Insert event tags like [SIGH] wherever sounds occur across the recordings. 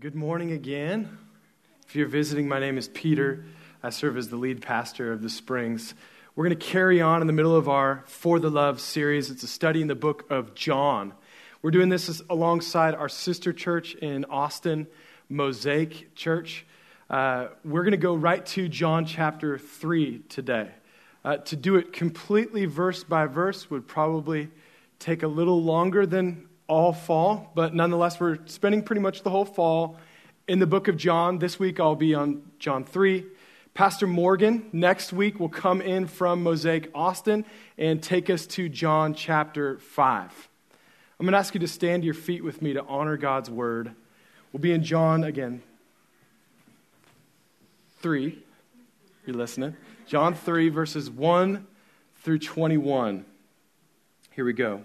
Good morning again. If you're visiting, my name is Peter. I serve as the lead pastor of the Springs. We're going to carry on in the middle of our For the Love series. It's a study in the book of John. We're doing this alongside our sister church in Austin, Mosaic Church. Uh, we're going to go right to John chapter 3 today. Uh, to do it completely verse by verse would probably take a little longer than all fall, but nonetheless, we're spending pretty much the whole fall in the book of John. This week I'll be on John 3. Pastor Morgan next week will come in from Mosaic Austin and take us to John chapter 5. I'm going to ask you to stand to your feet with me to honor God's word. We'll be in John again. 3. You're listening? John 3, verses 1 through 21. Here we go.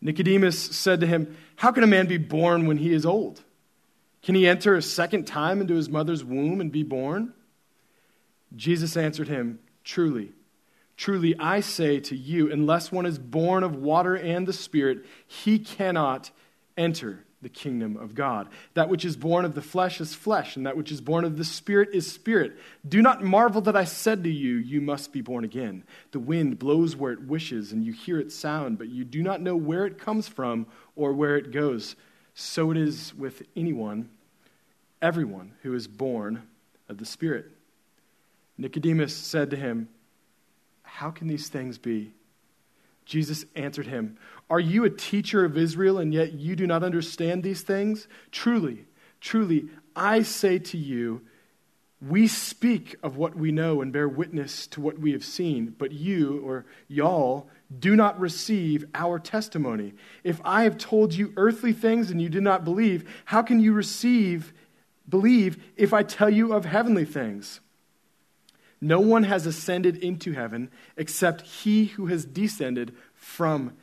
Nicodemus said to him, How can a man be born when he is old? Can he enter a second time into his mother's womb and be born? Jesus answered him, Truly, truly, I say to you, unless one is born of water and the Spirit, he cannot enter the kingdom of God. That which is born of the flesh is flesh, and that which is born of the Spirit is spirit. Do not marvel that I said to you, You must be born again. The wind blows where it wishes, and you hear its sound, but you do not know where it comes from or where it goes. So it is with anyone, everyone who is born of the Spirit. Nicodemus said to him, How can these things be? Jesus answered him, Are you a teacher of Israel, and yet you do not understand these things? Truly, truly, I say to you, we speak of what we know and bear witness to what we have seen, but you, or y'all, do not receive our testimony. If I have told you earthly things and you do not believe, how can you receive, believe if I tell you of heavenly things? No one has ascended into heaven except he who has descended from heaven,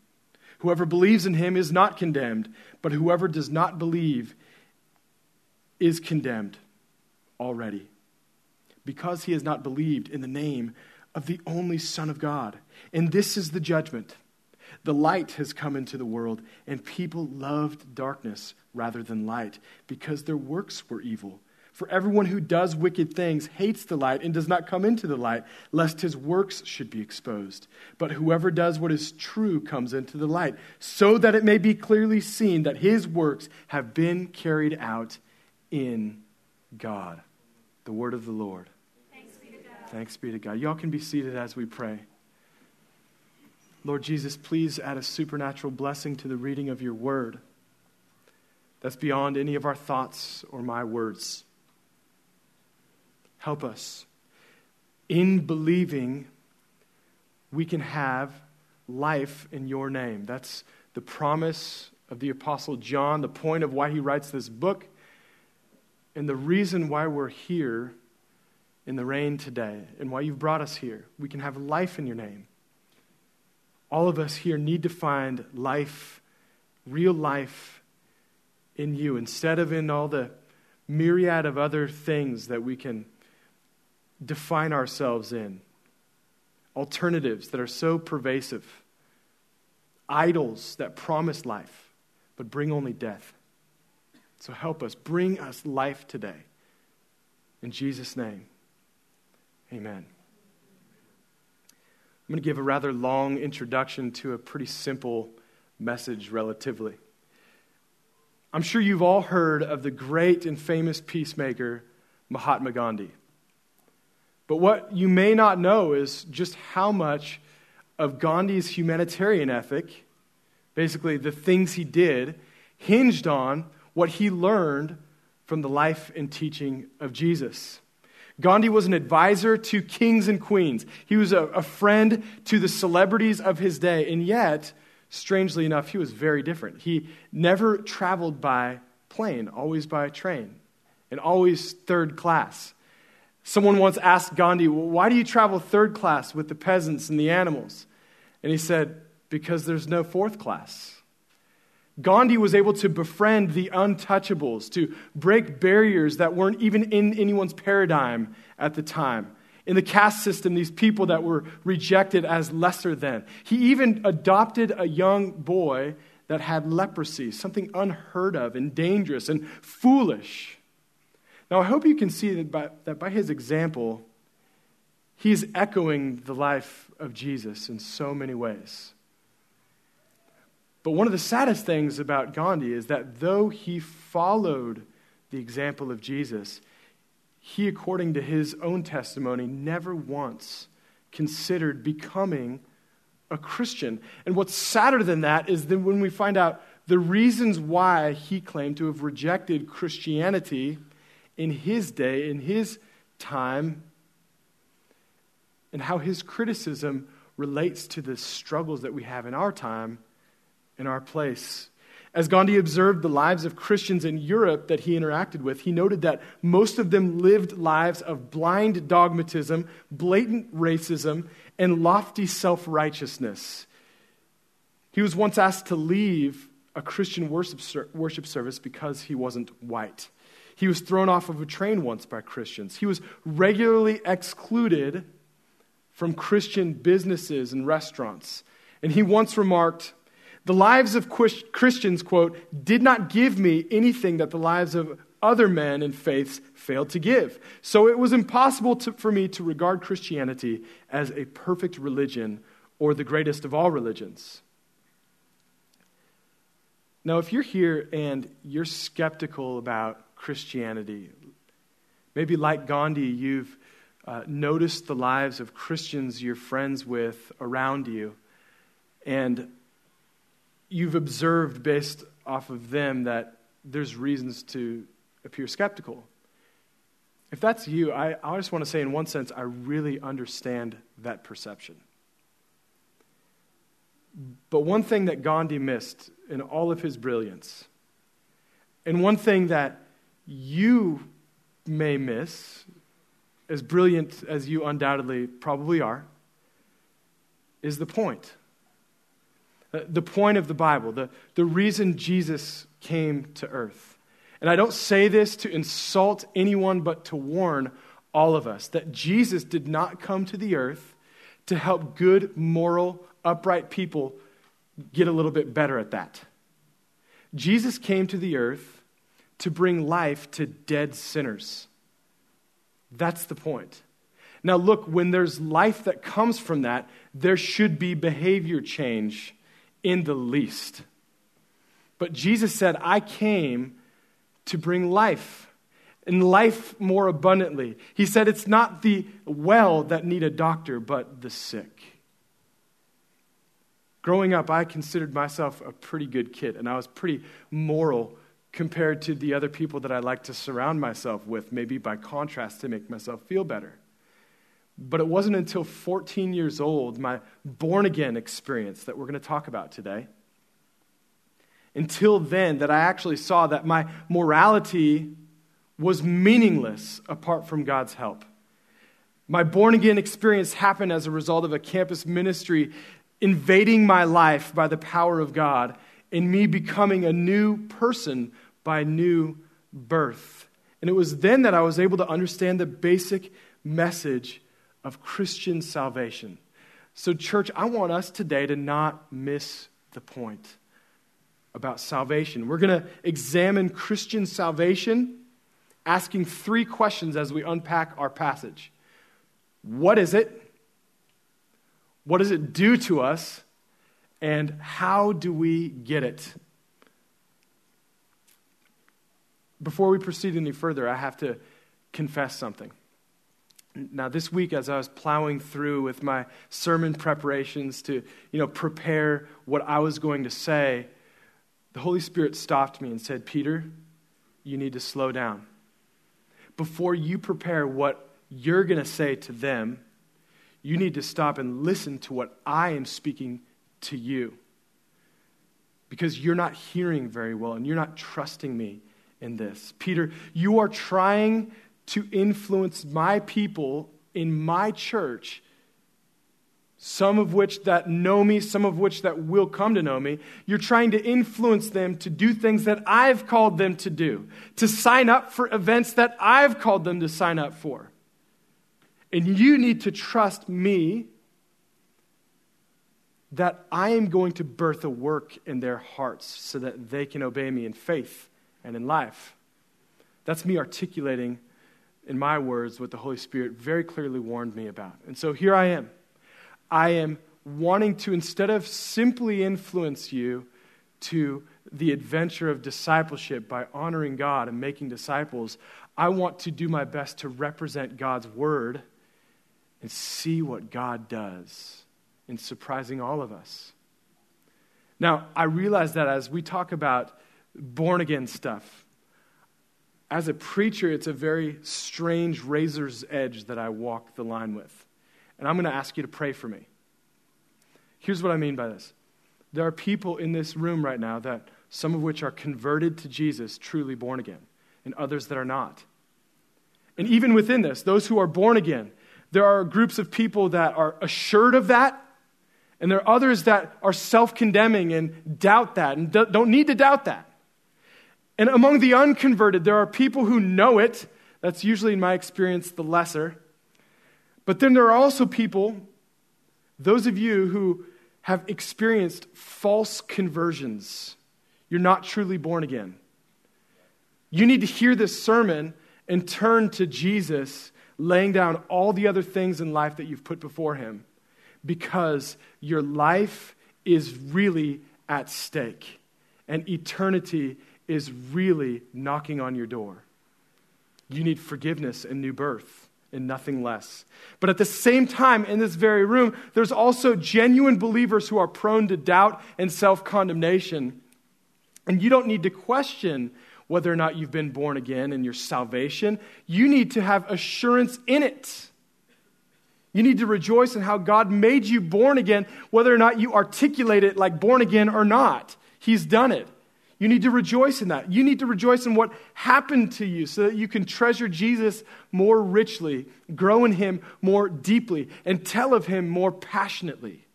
Whoever believes in him is not condemned, but whoever does not believe is condemned already, because he has not believed in the name of the only Son of God. And this is the judgment. The light has come into the world, and people loved darkness rather than light, because their works were evil. For everyone who does wicked things hates the light and does not come into the light, lest his works should be exposed. But whoever does what is true comes into the light, so that it may be clearly seen that his works have been carried out in God. The word of the Lord. Thanks be to God. Thanks be to God. Y'all can be seated as we pray. Lord Jesus, please add a supernatural blessing to the reading of your word that's beyond any of our thoughts or my words. Help us. In believing, we can have life in your name. That's the promise of the Apostle John, the point of why he writes this book, and the reason why we're here in the rain today and why you've brought us here. We can have life in your name. All of us here need to find life, real life in you, instead of in all the myriad of other things that we can define ourselves in, alternatives that are so pervasive, idols that promise life but bring only death. So help us, bring us life today. In Jesus' name, amen. I'm going to give a rather long introduction to a pretty simple message, relatively. I'm sure you've all heard of the great and famous peacemaker, Mahatma Gandhi. But what you may not know is just how much of Gandhi's humanitarian ethic, basically the things he did, hinged on what he learned from the life and teaching of Jesus. Gandhi was an advisor to kings and queens. He was a, a, friend to the celebrities of his day. And yet, strangely enough, he was very different. He never traveled by plane, always by train, and always third class. Someone once asked Gandhi, well, Why do you travel third class with the peasants and the animals? And he said, Because there's no fourth class. Gandhi was able to befriend the untouchables, to break barriers that weren't even in anyone's paradigm at the time. In the caste system, these people that were rejected as lesser than. He even adopted a young boy that had leprosy, something unheard of and dangerous and foolish. Now, I hope you can see that by, that by his example, he's echoing the life of Jesus in so many ways. But one of the saddest things about Gandhi is that though he followed the example of Jesus, he, according to his own testimony, never once considered becoming a Christian. And what's sadder than that is that when we find out the reasons why he claimed to have rejected Christianity in his day, in his time, and how his criticism relates to the struggles that we have in our time in our place. As Gandhi observed the lives of Christians in Europe that he interacted with, he noted that most of them lived lives of blind dogmatism, blatant racism, and lofty self righteousness. He was once asked to leave a Christian worship service because he wasn't white. He was thrown off of a train once by Christians. He was regularly excluded from Christian businesses and restaurants. And he once remarked, the lives of Christians, quote, did not give me anything that the lives of other men and faiths failed to give. So it was impossible to, for me to regard Christianity as a perfect religion or the greatest of all religions. Now, if you're here and you're skeptical about Christianity, maybe like Gandhi, you've uh, noticed the lives of Christians you're friends with around you, and you've observed based off of them that there's reasons to appear skeptical. If that's you, I, I just want to say, in one sense, I really understand that perception. But one thing that Gandhi missed in all of his brilliance, and one thing that you may miss, as brilliant as you undoubtedly probably are, is the point. Uh, the point of the Bible, the, the reason Jesus came to earth. And I don't say this to insult anyone, but to warn all of us that Jesus did not come to the earth to help good, moral, upright people get a little bit better at that. Jesus came to the earth to bring life to dead sinners. That's the point. Now, look, when there's life that comes from that, there should be behavior change in the least. But Jesus said, I came to bring life and life more abundantly. He said, It's not the well that need a doctor, but the sick. Growing up, I considered myself a pretty good kid, and I was pretty moral compared to the other people that I like to surround myself with, maybe by contrast to make myself feel better. But it wasn't until 14 years old, my born again experience that we're going to talk about today, until then, that I actually saw that my morality was meaningless apart from God's help. My born again experience happened as a result of a campus ministry invading my life by the power of God and me becoming a new person by new birth. And it was then that I was able to understand the basic message of Christian salvation. So, church, I want us today to not miss the point about salvation. We're going to examine Christian salvation, asking three questions as we unpack our passage What is it? What does it do to us? And how do we get it? before we proceed any further, I have to confess something. Now, this week, as I was plowing through with my sermon preparations to, you know, prepare what I was going to say, the Holy Spirit stopped me and said, Peter, you need to slow down. Before you prepare what you're going to say to them, you need to stop and listen to what I am speaking to you. Because you're not hearing very well and you're not trusting me in this. Peter, you are trying to influence my people in my church, some of which that know me, some of which that will come to know me. You're trying to influence them to do things that I've called them to do, to sign up for events that I've called them to sign up for. And you need to trust me that I am going to birth a work in their hearts so that they can obey me in faith and in life. That's me articulating in my words, what the Holy Spirit very clearly warned me about. And so here I am. I am wanting to, instead of simply influence you to the adventure of discipleship by honoring God and making disciples, I want to do my best to represent God's word and see what God does in surprising all of us. Now, I realize that as we talk about born again stuff, as a preacher, it's a very strange razor's edge that I walk the line with. And I'm going to ask you to pray for me. Here's what I mean by this there are people in this room right now that some of which are converted to Jesus, truly born again, and others that are not. And even within this, those who are born again, there are groups of people that are assured of that, and there are others that are self condemning and doubt that and don't need to doubt that. And among the unconverted, there are people who know it. That's usually, in my experience, the lesser. But then there are also people, those of you who have experienced false conversions. You're not truly born again. You need to hear this sermon and turn to Jesus, laying down all the other things in life that you've put before him, because your life is really at stake, and eternity is really knocking on your door. You need forgiveness and new birth and nothing less. But at the same time, in this very room, there's also genuine believers who are prone to doubt and self condemnation. And you don't need to question whether or not you've been born again and your salvation. You need to have assurance in it. You need to rejoice in how God made you born again, whether or not you articulate it like born again or not. He's done it. You need to rejoice in that. You need to rejoice in what happened to you so that you can treasure Jesus more richly, grow in him more deeply, and tell of him more passionately.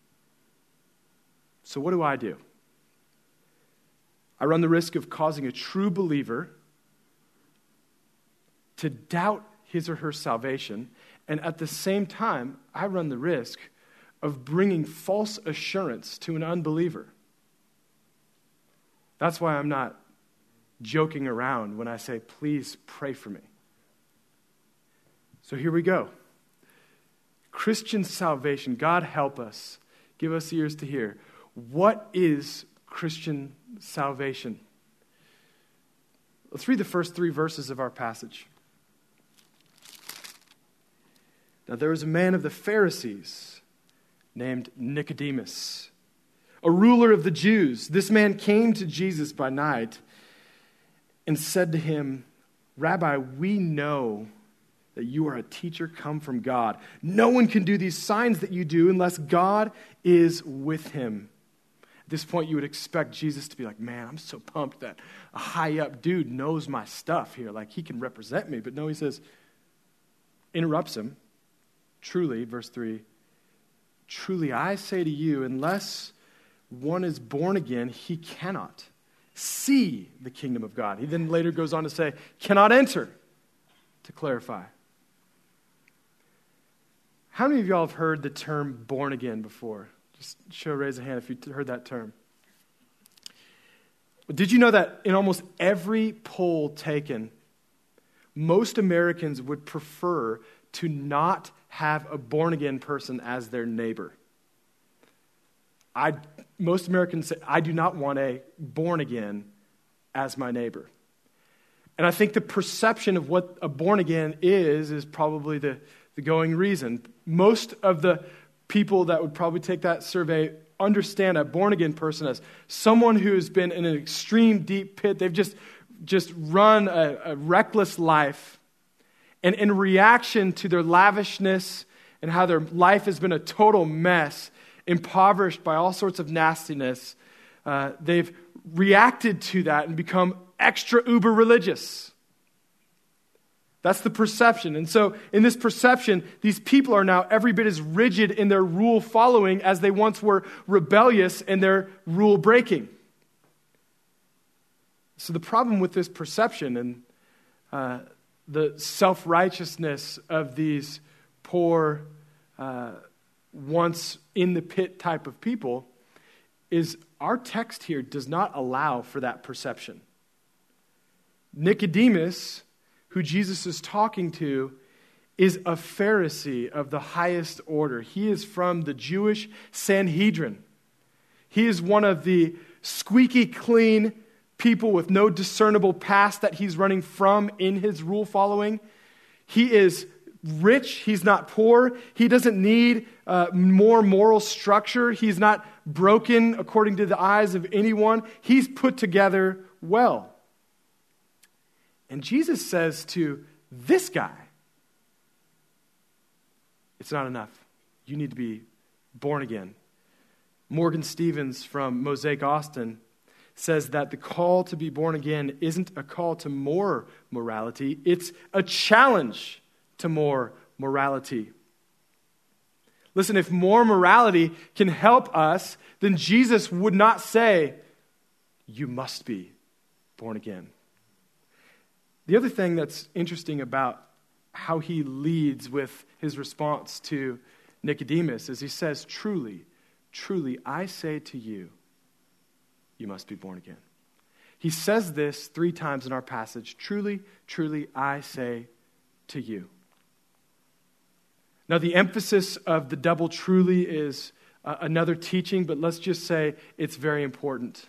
So, what do I do? I run the risk of causing a true believer to doubt his or her salvation, and at the same time, I run the risk of bringing false assurance to an unbeliever. That's why I'm not joking around when I say, please pray for me. So here we go. Christian salvation, God help us. Give us ears to hear. What is Christian salvation? Let's read the first three verses of our passage. Now, there was a man of the Pharisees named Nicodemus a ruler of the Jews. This man came to Jesus by night and said to him, Rabbi, we know that you are a teacher come from God. No one can do these signs that you do unless God is with him. At this point, you would expect Jesus to be like, Man, I'm so pumped that a high up dude knows my stuff here. Like, he can represent me. But no, he says, interrupts him. Truly, verse 3 Truly, I say to you, unless one is born again, he cannot see the kingdom of God. He then later goes on to say, cannot enter, to clarify. How many of y'all have heard the term born again before? Just show, raise a hand if you heard that term. Did you know that in almost every poll taken, most Americans would prefer to not have a born again person as their neighbor? I, most Americans say, I do not want a born again as my neighbor. And I think the perception of what a born again is is probably the, the going reason. Most of the people that would probably take that survey understand a born again person as someone who's been in an extreme deep pit. They've just, just run a, a reckless life. And in reaction to their lavishness and how their life has been a total mess, impoverished by all sorts of nastiness, uh, they've reacted to that and become extra uber religious. That's the perception. And so, in this perception, these people are now every bit as rigid in their rule following as they once were rebellious in their rule breaking. So, the problem with this perception and uh, the self righteousness of these poor, uh, once in the pit type of people is our text here does not allow for that perception. Nicodemus, who Jesus is talking to, is a Pharisee of the highest order. He is from the Jewish Sanhedrin. He is one of the squeaky clean people with no discernible past that he's running from in his rule following. He is rich, he's not poor, he doesn't need uh, more moral structure, he's not broken according to the eyes of anyone, he's put together well. And Jesus says to this guy, It's not enough. You need to be born again. Morgan Stevens from Mosaic Austin says that the call to be born again isn't a call to more morality, it's a challenge to more morality. Listen, if more morality can help us, then Jesus would not say, You must be born again. The other thing that's interesting about how he leads with his response to Nicodemus is he says, Truly, truly, I say to you, you must be born again. He says this three times in our passage Truly, truly, I say to you. Now, the emphasis of the double truly is uh, another teaching, but let's just say it's very important.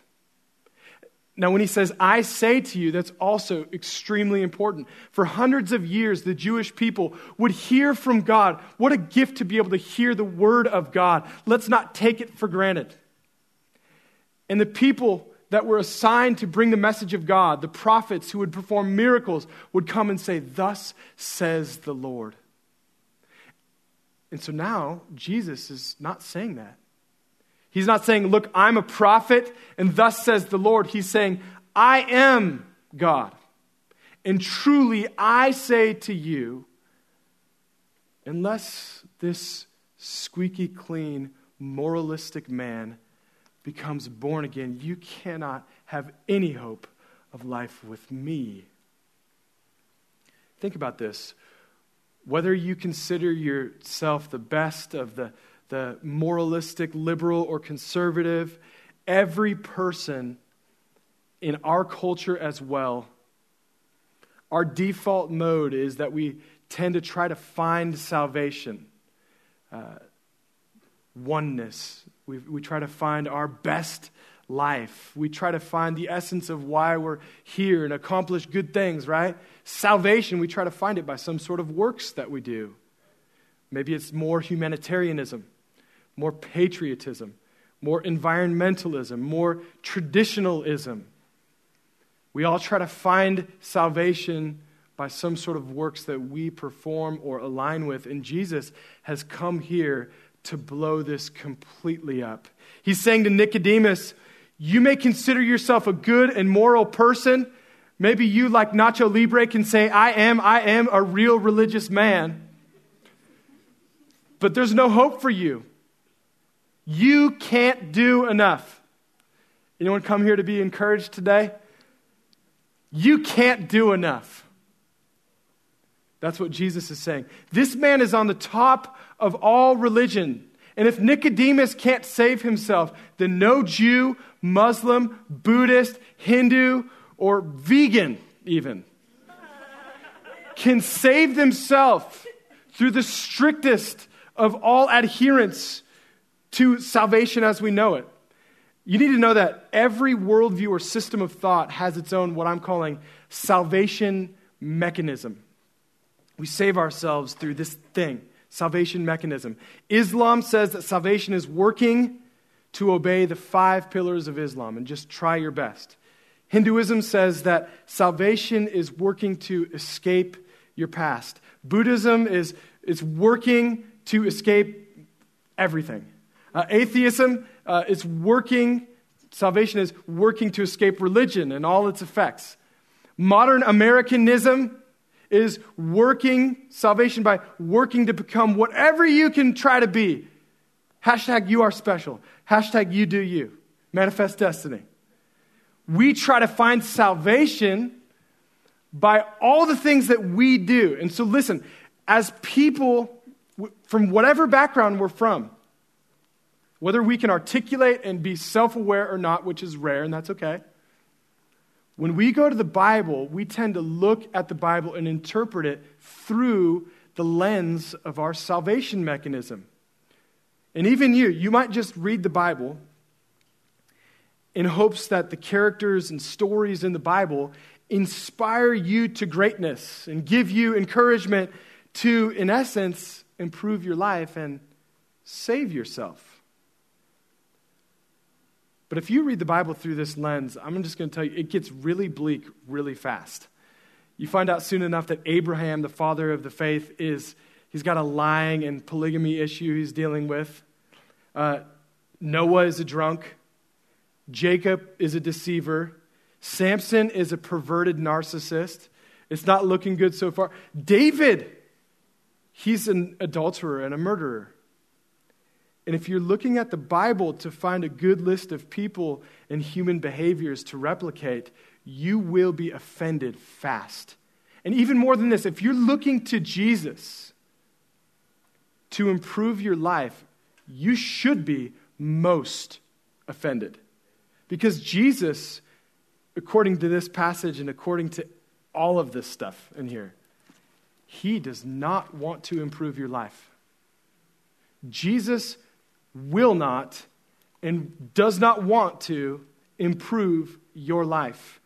Now, when he says, I say to you, that's also extremely important. For hundreds of years, the Jewish people would hear from God. What a gift to be able to hear the word of God. Let's not take it for granted. And the people that were assigned to bring the message of God, the prophets who would perform miracles, would come and say, Thus says the Lord. And so now Jesus is not saying that. He's not saying, Look, I'm a prophet, and thus says the Lord. He's saying, I am God. And truly, I say to you, unless this squeaky clean, moralistic man becomes born again, you cannot have any hope of life with me. Think about this. Whether you consider yourself the best of the, the moralistic, liberal, or conservative, every person in our culture as well, our default mode is that we tend to try to find salvation, uh, oneness. We, we try to find our best life. We try to find the essence of why we're here and accomplish good things, right? Salvation, we try to find it by some sort of works that we do. Maybe it's more humanitarianism, more patriotism, more environmentalism, more traditionalism. We all try to find salvation by some sort of works that we perform or align with. And Jesus has come here to blow this completely up. He's saying to Nicodemus, you may consider yourself a good and moral person. Maybe you, like Nacho Libre, can say, I am, I am a real religious man. But there's no hope for you. You can't do enough. Anyone come here to be encouraged today? You can't do enough. That's what Jesus is saying. This man is on the top of all religion. And if Nicodemus can't save himself, then no Jew, Muslim, Buddhist, Hindu, or vegan, even, can save themselves through the strictest of all adherence to salvation as we know it. You need to know that every worldview or system of thought has its own, what I'm calling, salvation mechanism. We save ourselves through this thing, salvation mechanism. Islam says that salvation is working to obey the five pillars of Islam and just try your best. Hinduism says that salvation is working to escape your past. Buddhism is, is working to escape everything. Uh, atheism uh, is working, salvation is working to escape religion and all its effects. Modern Americanism is working salvation by working to become whatever you can try to be. Hashtag you are special. Hashtag you do you. Manifest destiny. We try to find salvation by all the things that we do. And so, listen, as people from whatever background we're from, whether we can articulate and be self aware or not, which is rare, and that's okay. When we go to the Bible, we tend to look at the Bible and interpret it through the lens of our salvation mechanism. And even you, you might just read the Bible in hopes that the characters and stories in the Bible inspire you to greatness and give you encouragement to, in essence, improve your life and save yourself. But if you read the Bible through this lens, I'm just going to tell you, it gets really bleak really fast. You find out soon enough that Abraham, the father of the faith, is he's got a lying and polygamy issue he's dealing with. Uh, Noah is a drunk. Jacob is a deceiver. Samson is a perverted narcissist. It's not looking good so far. David, he's an adulterer and a murderer. And if you're looking at the Bible to find a good list of people and human behaviors to replicate, you will be offended fast. And even more than this, if you're looking to Jesus to improve your life, you should be most offended. Because Jesus, according to this passage and according to all of this stuff in here, he does not want to improve your life. Jesus will not and does not want to improve your life.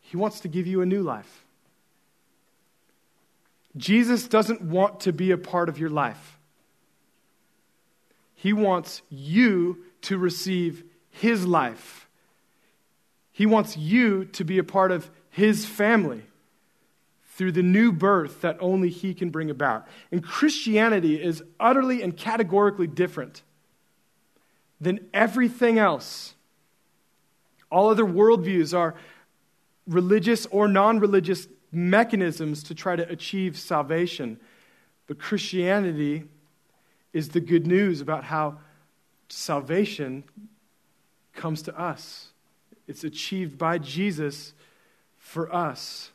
He wants to give you a new life. Jesus doesn't want to be a part of your life. He wants you to receive His life. He wants you to be a part of His family through the new birth that only He can bring about. And Christianity is utterly and categorically different than everything else. All other worldviews are religious or non religious mechanisms to try to achieve salvation. But Christianity is the good news about how salvation comes to us. It's achieved by Jesus for us.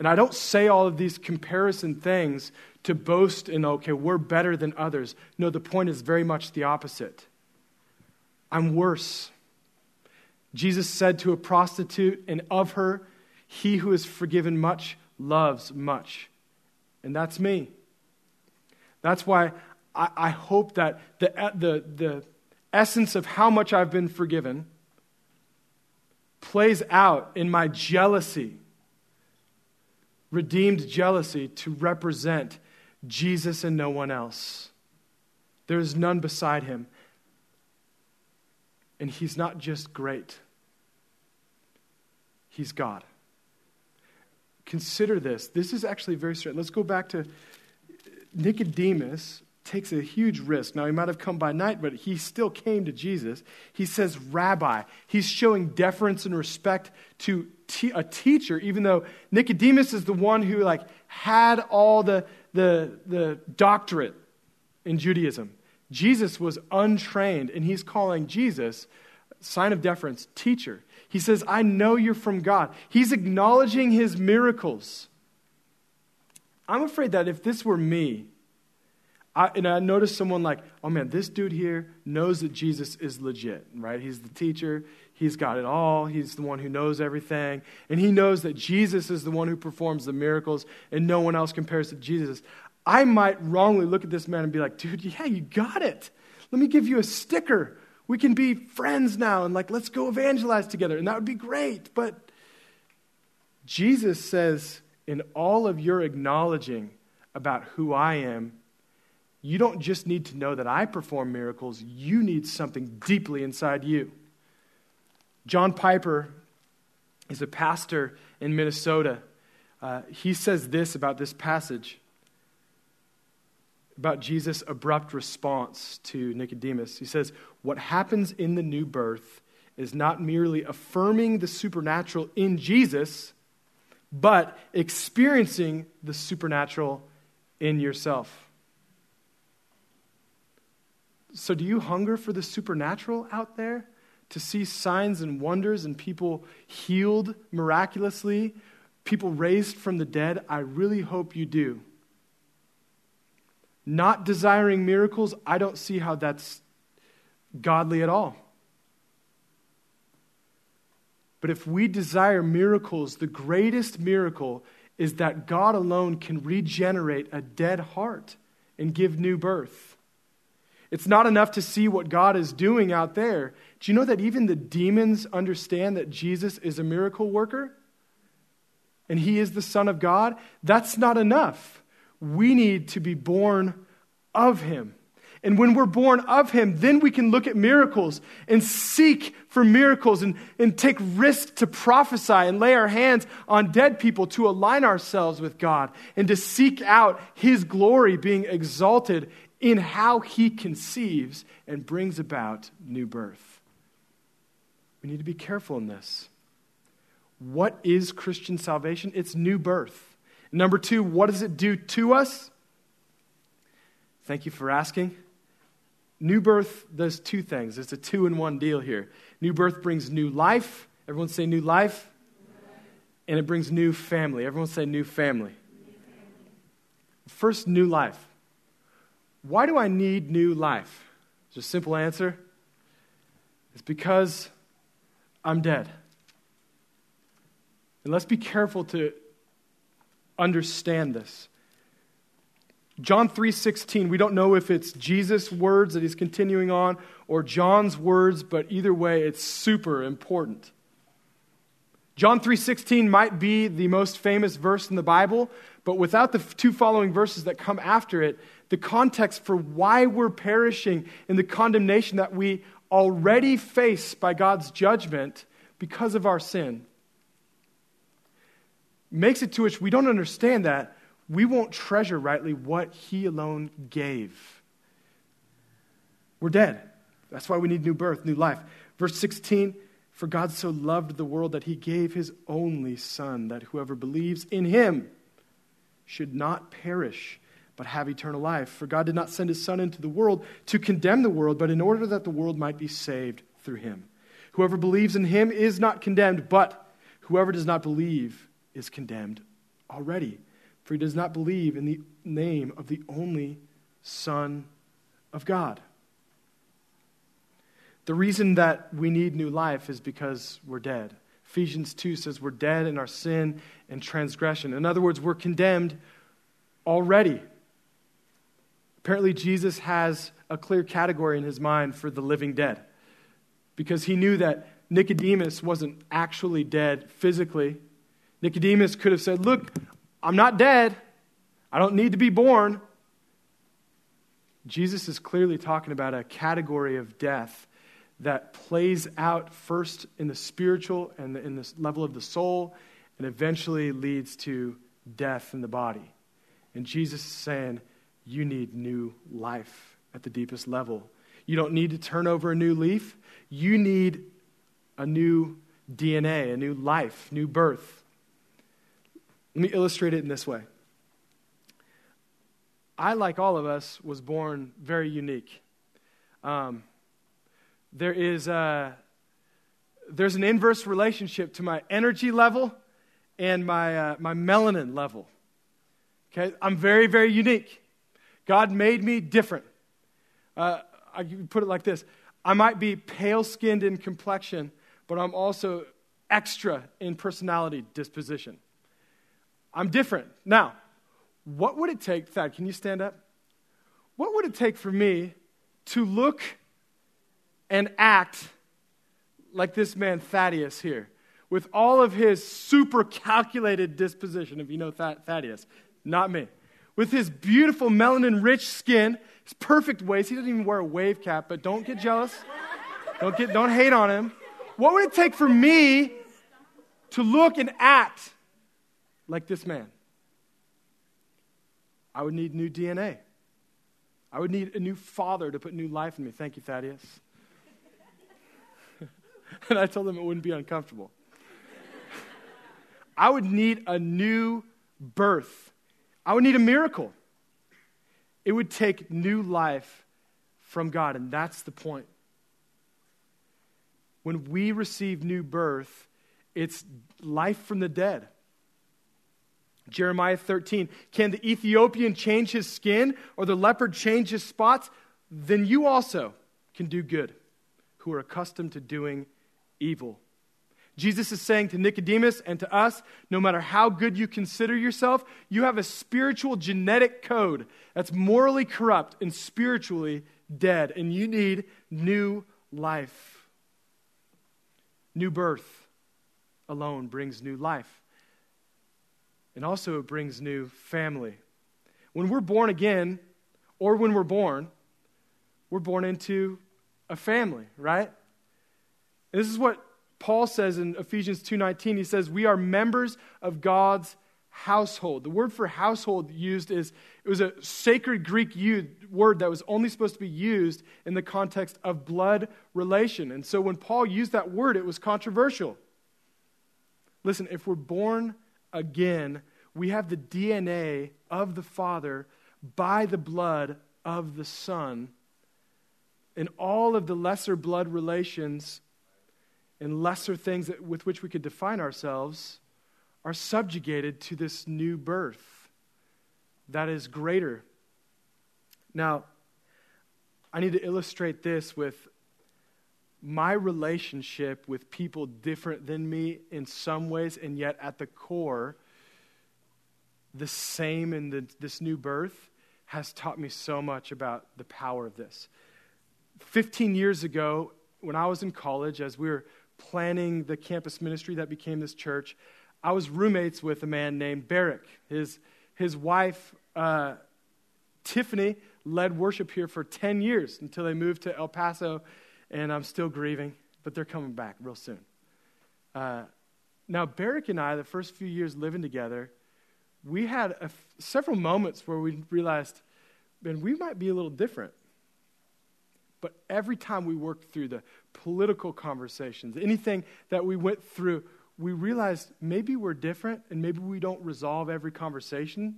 And I don't say all of these comparison things to boast in, okay, we're better than others. No, the point is very much the opposite. I'm worse. Jesus said to a prostitute, and of her, he who is forgiven much loves much. And that's me. That's why I, I hope that the, the, the essence of how much I've been forgiven plays out in my jealousy, redeemed jealousy, to represent Jesus and no one else. There is none beside him. And he's not just great, he's God. Consider this. This is actually very strange. Let's go back to Nicodemus takes a huge risk. Now, he might have come by night, but he still came to Jesus. He says, Rabbi. He's showing deference and respect to a teacher, even though Nicodemus is the one who like had all the, the, the doctorate in Judaism. Jesus was untrained, and he's calling Jesus, sign of deference, teacher. He says, I know you're from God. He's acknowledging his miracles. I'm afraid that if this were me, I, and I noticed someone like, oh man, this dude here knows that Jesus is legit, right? He's the teacher. He's got it all. He's the one who knows everything. And he knows that Jesus is the one who performs the miracles and no one else compares to Jesus. I might wrongly look at this man and be like, dude, yeah, you got it. Let me give you a sticker We can be friends now and like, let's go evangelize together. And that would be great. But Jesus says, in all of your acknowledging about who I am, you don't just need to know that I perform miracles, you need something deeply inside you. John Piper is a pastor in Minnesota. Uh, he says this about this passage about Jesus' abrupt response to Nicodemus. He says, What happens in the new birth is not merely affirming the supernatural in Jesus, but experiencing the supernatural in yourself. So, do you hunger for the supernatural out there? To see signs and wonders and people healed miraculously, people raised from the dead? I really hope you do. Not desiring miracles, I don't see how that's godly at all. But if we desire miracles, the greatest miracle is that God alone can regenerate a dead heart and give new birth. It's not enough to see what God is doing out there. Do you know that even the demons understand that Jesus is a miracle worker? And he is the Son of God? That's not enough. We need to be born of him. And when we're born of him, then we can look at miracles and seek for miracles and, and take risk to prophesy and lay our hands on dead people to align ourselves with God and to seek out his glory being exalted in how he conceives and brings about new birth. We need to be careful in this. What is Christian salvation? It's new birth. Number two, what does it do to us? Thank you for asking. New birth does two things. It's a two in one deal here. New birth brings new life. Everyone say new life. And it brings new family. Everyone say new family. First, new life. Why do I need new life? It's a simple answer. It's because I'm dead. And let's be careful to understand this. John 3:16, we don't know if it's Jesus' words that he's continuing on or John's words, but either way it's super important. John 3:16 might be the most famous verse in the Bible, but without the two following verses that come after it, the context for why we're perishing in the condemnation that we already face by God's judgment because of our sin makes it to which we don't understand that we won't treasure rightly what He alone gave. We're dead. That's why we need new birth, new life. Verse 16 For God so loved the world that He gave His only Son, that whoever believes in Him should not perish, but have eternal life. For God did not send His Son into the world to condemn the world, but in order that the world might be saved through Him. Whoever believes in Him is not condemned, but whoever does not believe is condemned already for he does not believe in the name of the only Son of God. The reason that we need new life is because we're dead. Ephesians 2 says we're dead in our sin and transgression. In other words, we're condemned already. Apparently, Jesus has a clear category in his mind for the living dead because he knew that Nicodemus wasn't actually dead physically. Nicodemus could have said, Look, I'm not dead. I don't need to be born. Jesus is clearly talking about a category of death that plays out first in the spiritual and in the level of the soul and eventually leads to death in the body. And Jesus is saying, You need new life at the deepest level. You don't need to turn over a new leaf. You need a new DNA, a new life, new birth. Let me illustrate it in this way. I, like all of us, was born very unique. Um, there is a, there's an inverse relationship to my energy level and my, uh, my melanin level. Okay, I'm very, very unique. God made me different. Uh, I put it like this I might be pale skinned in complexion, but I'm also extra in personality disposition. I'm different. Now, what would it take, Thad, can you stand up? What would it take for me to look and act like this man Thaddeus here, with all of his super calculated disposition, if you know Thaddeus, not me, with his beautiful melanin rich skin, his perfect waist. He doesn't even wear a wave cap, but don't get jealous. Don't, get, don't hate on him. What would it take for me to look and act like this man? I would need new DNA. I would need a new father to put new life in me. Thank you, Thaddeus. [LAUGHS] and I told him it wouldn't be uncomfortable. [LAUGHS] I would need a new birth. I would need a miracle. It would take new life from God, and that's the point. When we receive new birth, it's life from the dead. Jeremiah 13. Can the Ethiopian change his skin or the leopard change his spots? Then you also can do good, who are accustomed to doing evil. Jesus is saying to Nicodemus and to us no matter how good you consider yourself, you have a spiritual genetic code that's morally corrupt and spiritually dead, and you need new life. New birth alone brings new life and also it brings new family. When we're born again, or when we're born, we're born into a family, right? This is what Paul says in Ephesians 2:19. He says, "We are members of God's household." The word for household used is it was a sacred Greek word that was only supposed to be used in the context of blood relation. And so when Paul used that word, it was controversial. Listen, if we're born again, we have the DNA of the Father by the blood of the Son. And all of the lesser blood relations and lesser things that, with which we could define ourselves are subjugated to this new birth that is greater. Now, I need to illustrate this with my relationship with people different than me in some ways, and yet at the core, the same in the, this new birth has taught me so much about the power of this. 15 years ago, when I was in college, as we were planning the campus ministry that became this church, I was roommates with a man named Barrick. His, his wife, uh, Tiffany, led worship here for 10 years until they moved to El Paso and I'm still grieving, but they're coming back real soon. Uh, now, Barrick and I, the first few years living together, we had several moments where we realized, man, we might be a little different. But every time we worked through the political conversations, anything that we went through, we realized maybe we're different and maybe we don't resolve every conversation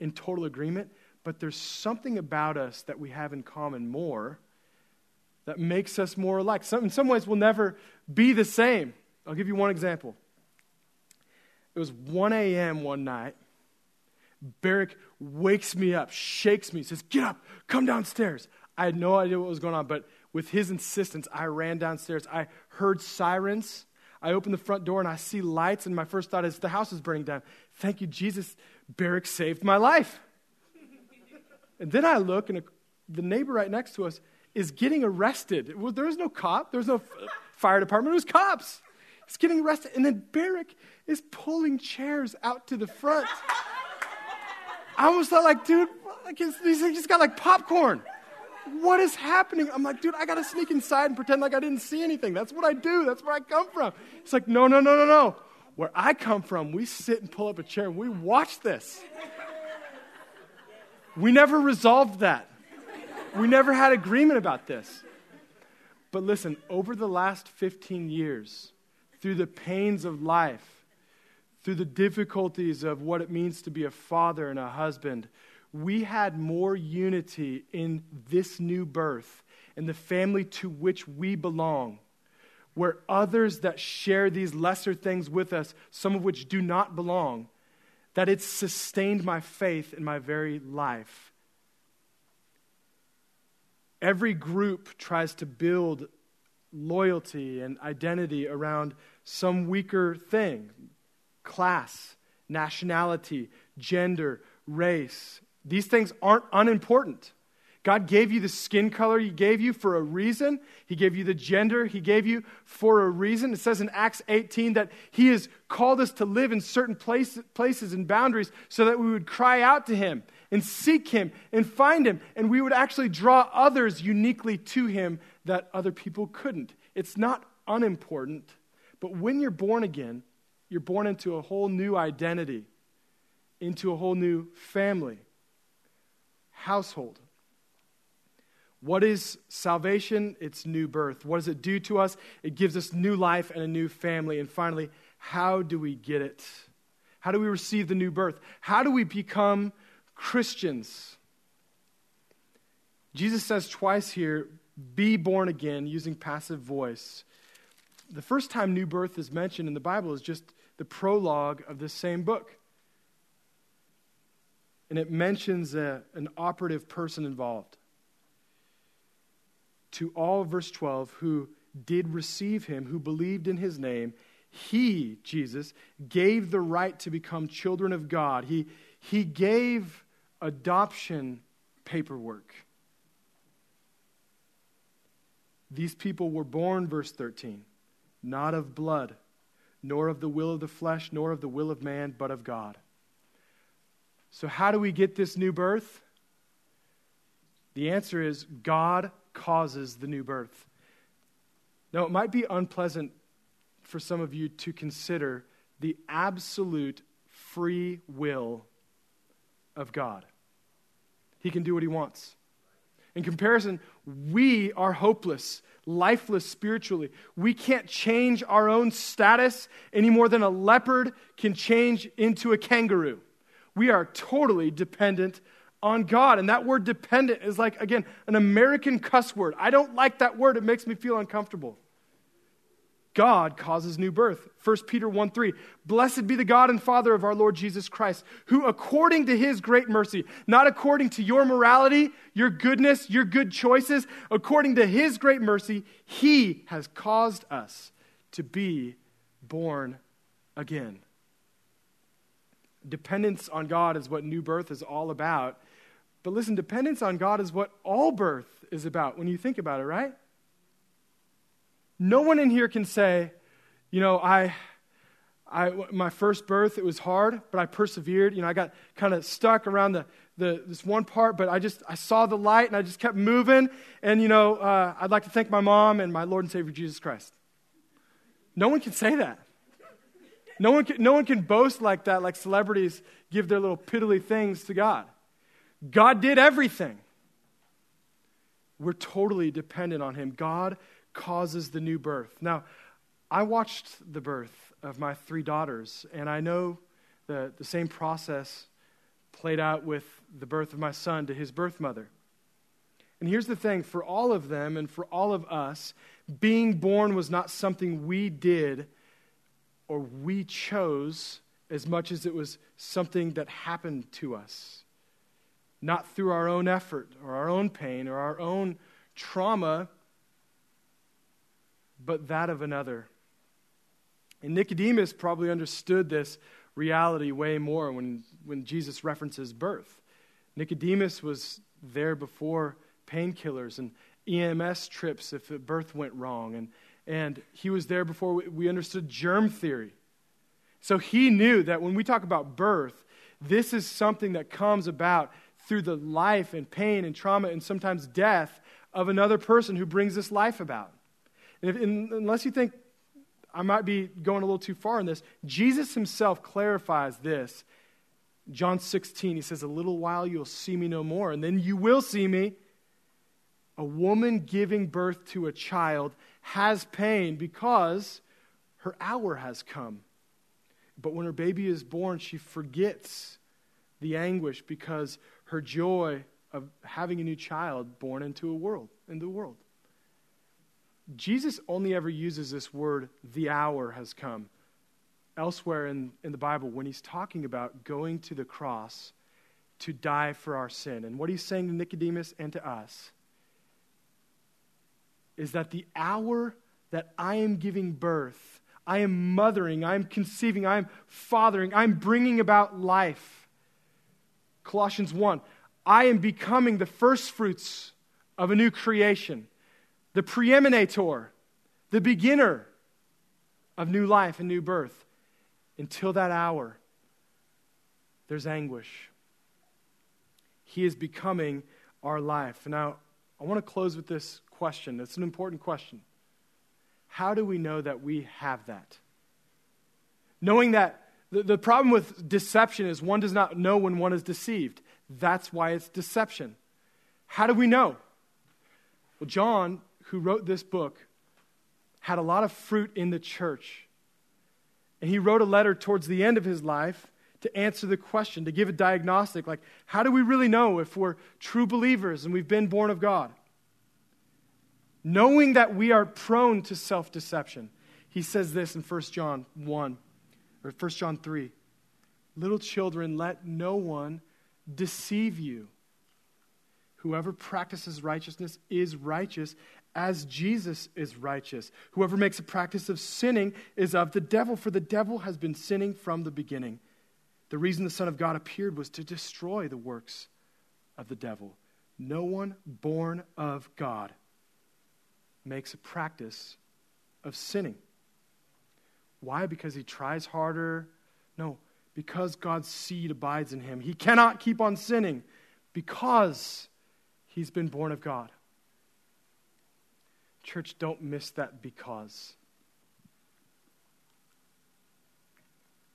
in total agreement, but there's something about us that we have in common more that makes us more alike. Some, in some ways, we'll never be the same. I'll give you one example. It was 1 a.m. one night. Barrick wakes me up, shakes me, says, Get up, come downstairs. I had no idea what was going on, but with his insistence, I ran downstairs. I heard sirens. I open the front door and I see lights, and my first thought is, The house is burning down. Thank you, Jesus. Barrick saved my life. [LAUGHS] and then I look, and a, the neighbor right next to us is getting arrested. Well, there was no cop, there was no [LAUGHS] fire department, it was cops. He's getting arrested. And then Barrick is pulling chairs out to the front. [LAUGHS] I almost thought, like, dude, like he's, he's got like popcorn. What is happening? I'm like, dude, I got to sneak inside and pretend like I didn't see anything. That's what I do. That's where I come from. It's like, no, no, no, no, no. Where I come from, we sit and pull up a chair and we watch this. We never resolved that. We never had agreement about this. But listen, over the last 15 years, through the pains of life, through the difficulties of what it means to be a father and a husband, we had more unity in this new birth, in the family to which we belong, where others that share these lesser things with us, some of which do not belong, that it sustained my faith in my very life. Every group tries to build loyalty and identity around some weaker thing class, nationality, gender, race. These things aren't unimportant. God gave you the skin color He gave you for a reason. He gave you the gender He gave you for a reason. It says in Acts 18 that He has called us to live in certain place, places and boundaries so that we would cry out to Him and seek Him and find Him, and we would actually draw others uniquely to Him that other people couldn't. It's not unimportant, but when you're born again, you're born into a whole new identity, into a whole new family, household. What is salvation? It's new birth. What does it do to us? It gives us new life and a new family. And finally, how do we get it? How do we receive the new birth? How do we become Christians? Jesus says twice here, be born again, using passive voice. The first time new birth is mentioned in the Bible is just the prologue of this same book. And it mentions a, an operative person involved to all, verse 12, who did receive him, who believed in his name, he, Jesus, gave the right to become children of God. He, he gave adoption paperwork. These people were born, verse 13, not of blood, nor of the will of the flesh, nor of the will of man, but of God. So, how do we get this new birth? The answer is God causes the new birth. Now, it might be unpleasant for some of you to consider the absolute free will of God. He can do what he wants. In comparison, we are hopeless, lifeless spiritually. We can't change our own status any more than a leopard can change into a kangaroo. We are totally dependent on God. And that word dependent is like, again, an American cuss word. I don't like that word, it makes me feel uncomfortable. God causes new birth. 1 Peter 1 3. Blessed be the God and Father of our Lord Jesus Christ, who according to his great mercy, not according to your morality, your goodness, your good choices, according to his great mercy, he has caused us to be born again. Dependence on God is what new birth is all about. But listen, dependence on God is what all birth is about when you think about it, right? No one in here can say, you know, I, I, my first birth, it was hard, but I persevered. You know, I got kind of stuck around the, the, this one part, but I just, I saw the light and I just kept moving. And, you know, uh, I'd like to thank my mom and my Lord and Savior Jesus Christ. No one can say that. No one can, no one can boast like that, like celebrities give their little piddly things to God. God did everything. We're totally dependent on Him. God causes the new birth. Now, I watched the birth of my three daughters, and I know the, the same process played out with the birth of my son to his birth mother. And here's the thing for all of them and for all of us, being born was not something we did or we chose as much as it was something that happened to us not through our own effort or our own pain or our own trauma, but that of another. And Nicodemus probably understood this reality way more when, when Jesus references birth. Nicodemus was there before painkillers and EMS trips if birth went wrong. And, and he was there before we, understood germ theory. So he knew that when we talk about birth, this is something that comes about through the life and pain and trauma and sometimes death of another person who brings this life about. And if, unless you think I might be going a little too far in this, Jesus himself clarifies this. John 16, he says, A little while you'll see me no more, and then you will see me. A woman giving birth to a child has pain because her hour has come. But when her baby is born, she forgets the anguish because her joy of having a new child born into a world, into the world. Jesus only ever uses this word, the hour has come, elsewhere in, in the Bible when he's talking about going to the cross to die for our sin. And what he's saying to Nicodemus and to us is that the hour that I am giving birth, I am mothering, I'm conceiving, I'm fathering, I'm bringing about life Colossians 1 I am becoming the first fruits of a new creation, the preeminator, the beginner of new life and new birth. Until that hour, there's anguish. He is becoming our life. Now, I want to close with this question. It's an important question. How do we know that we have that? Knowing that the, problem with deception is one does not know when one is deceived. That's why it's deception. How do we know? Well, John, who wrote this book, had a lot of fruit in the church. And he wrote a letter towards the end of his life to answer the question, to give a diagnostic like, how do we really know if we're true believers and we've been born of God? Knowing that we are prone to self deception. He says this in 1 John 1 or 1 John 3 Little children, let no one deceive you. Whoever practices righteousness is righteous as Jesus is righteous. Whoever makes a practice of sinning is of the devil, for the devil has been sinning from the beginning. The reason the Son of God appeared was to destroy the works of the devil. No one born of God makes a practice of sinning. Why? Because he tries harder? No, because God's seed abides in him. He cannot keep on sinning because he's been born of God. Church, don't miss that because.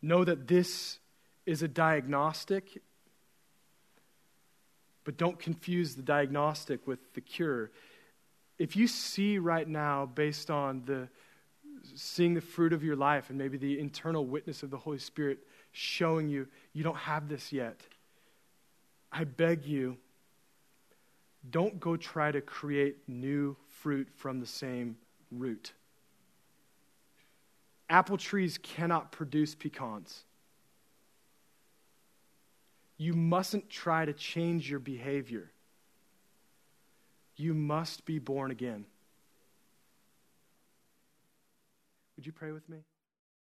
Know that this is a diagnostic, but don't confuse the diagnostic with the cure. If you see right now, based on the seeing the fruit of your life and maybe the internal witness of the Holy Spirit showing you you don't have this yet, I beg you, don't go try to create new fruit from the same root. Apple trees cannot produce pecans. You mustn't try to change your behavior. You must be born again. Would you pray with me?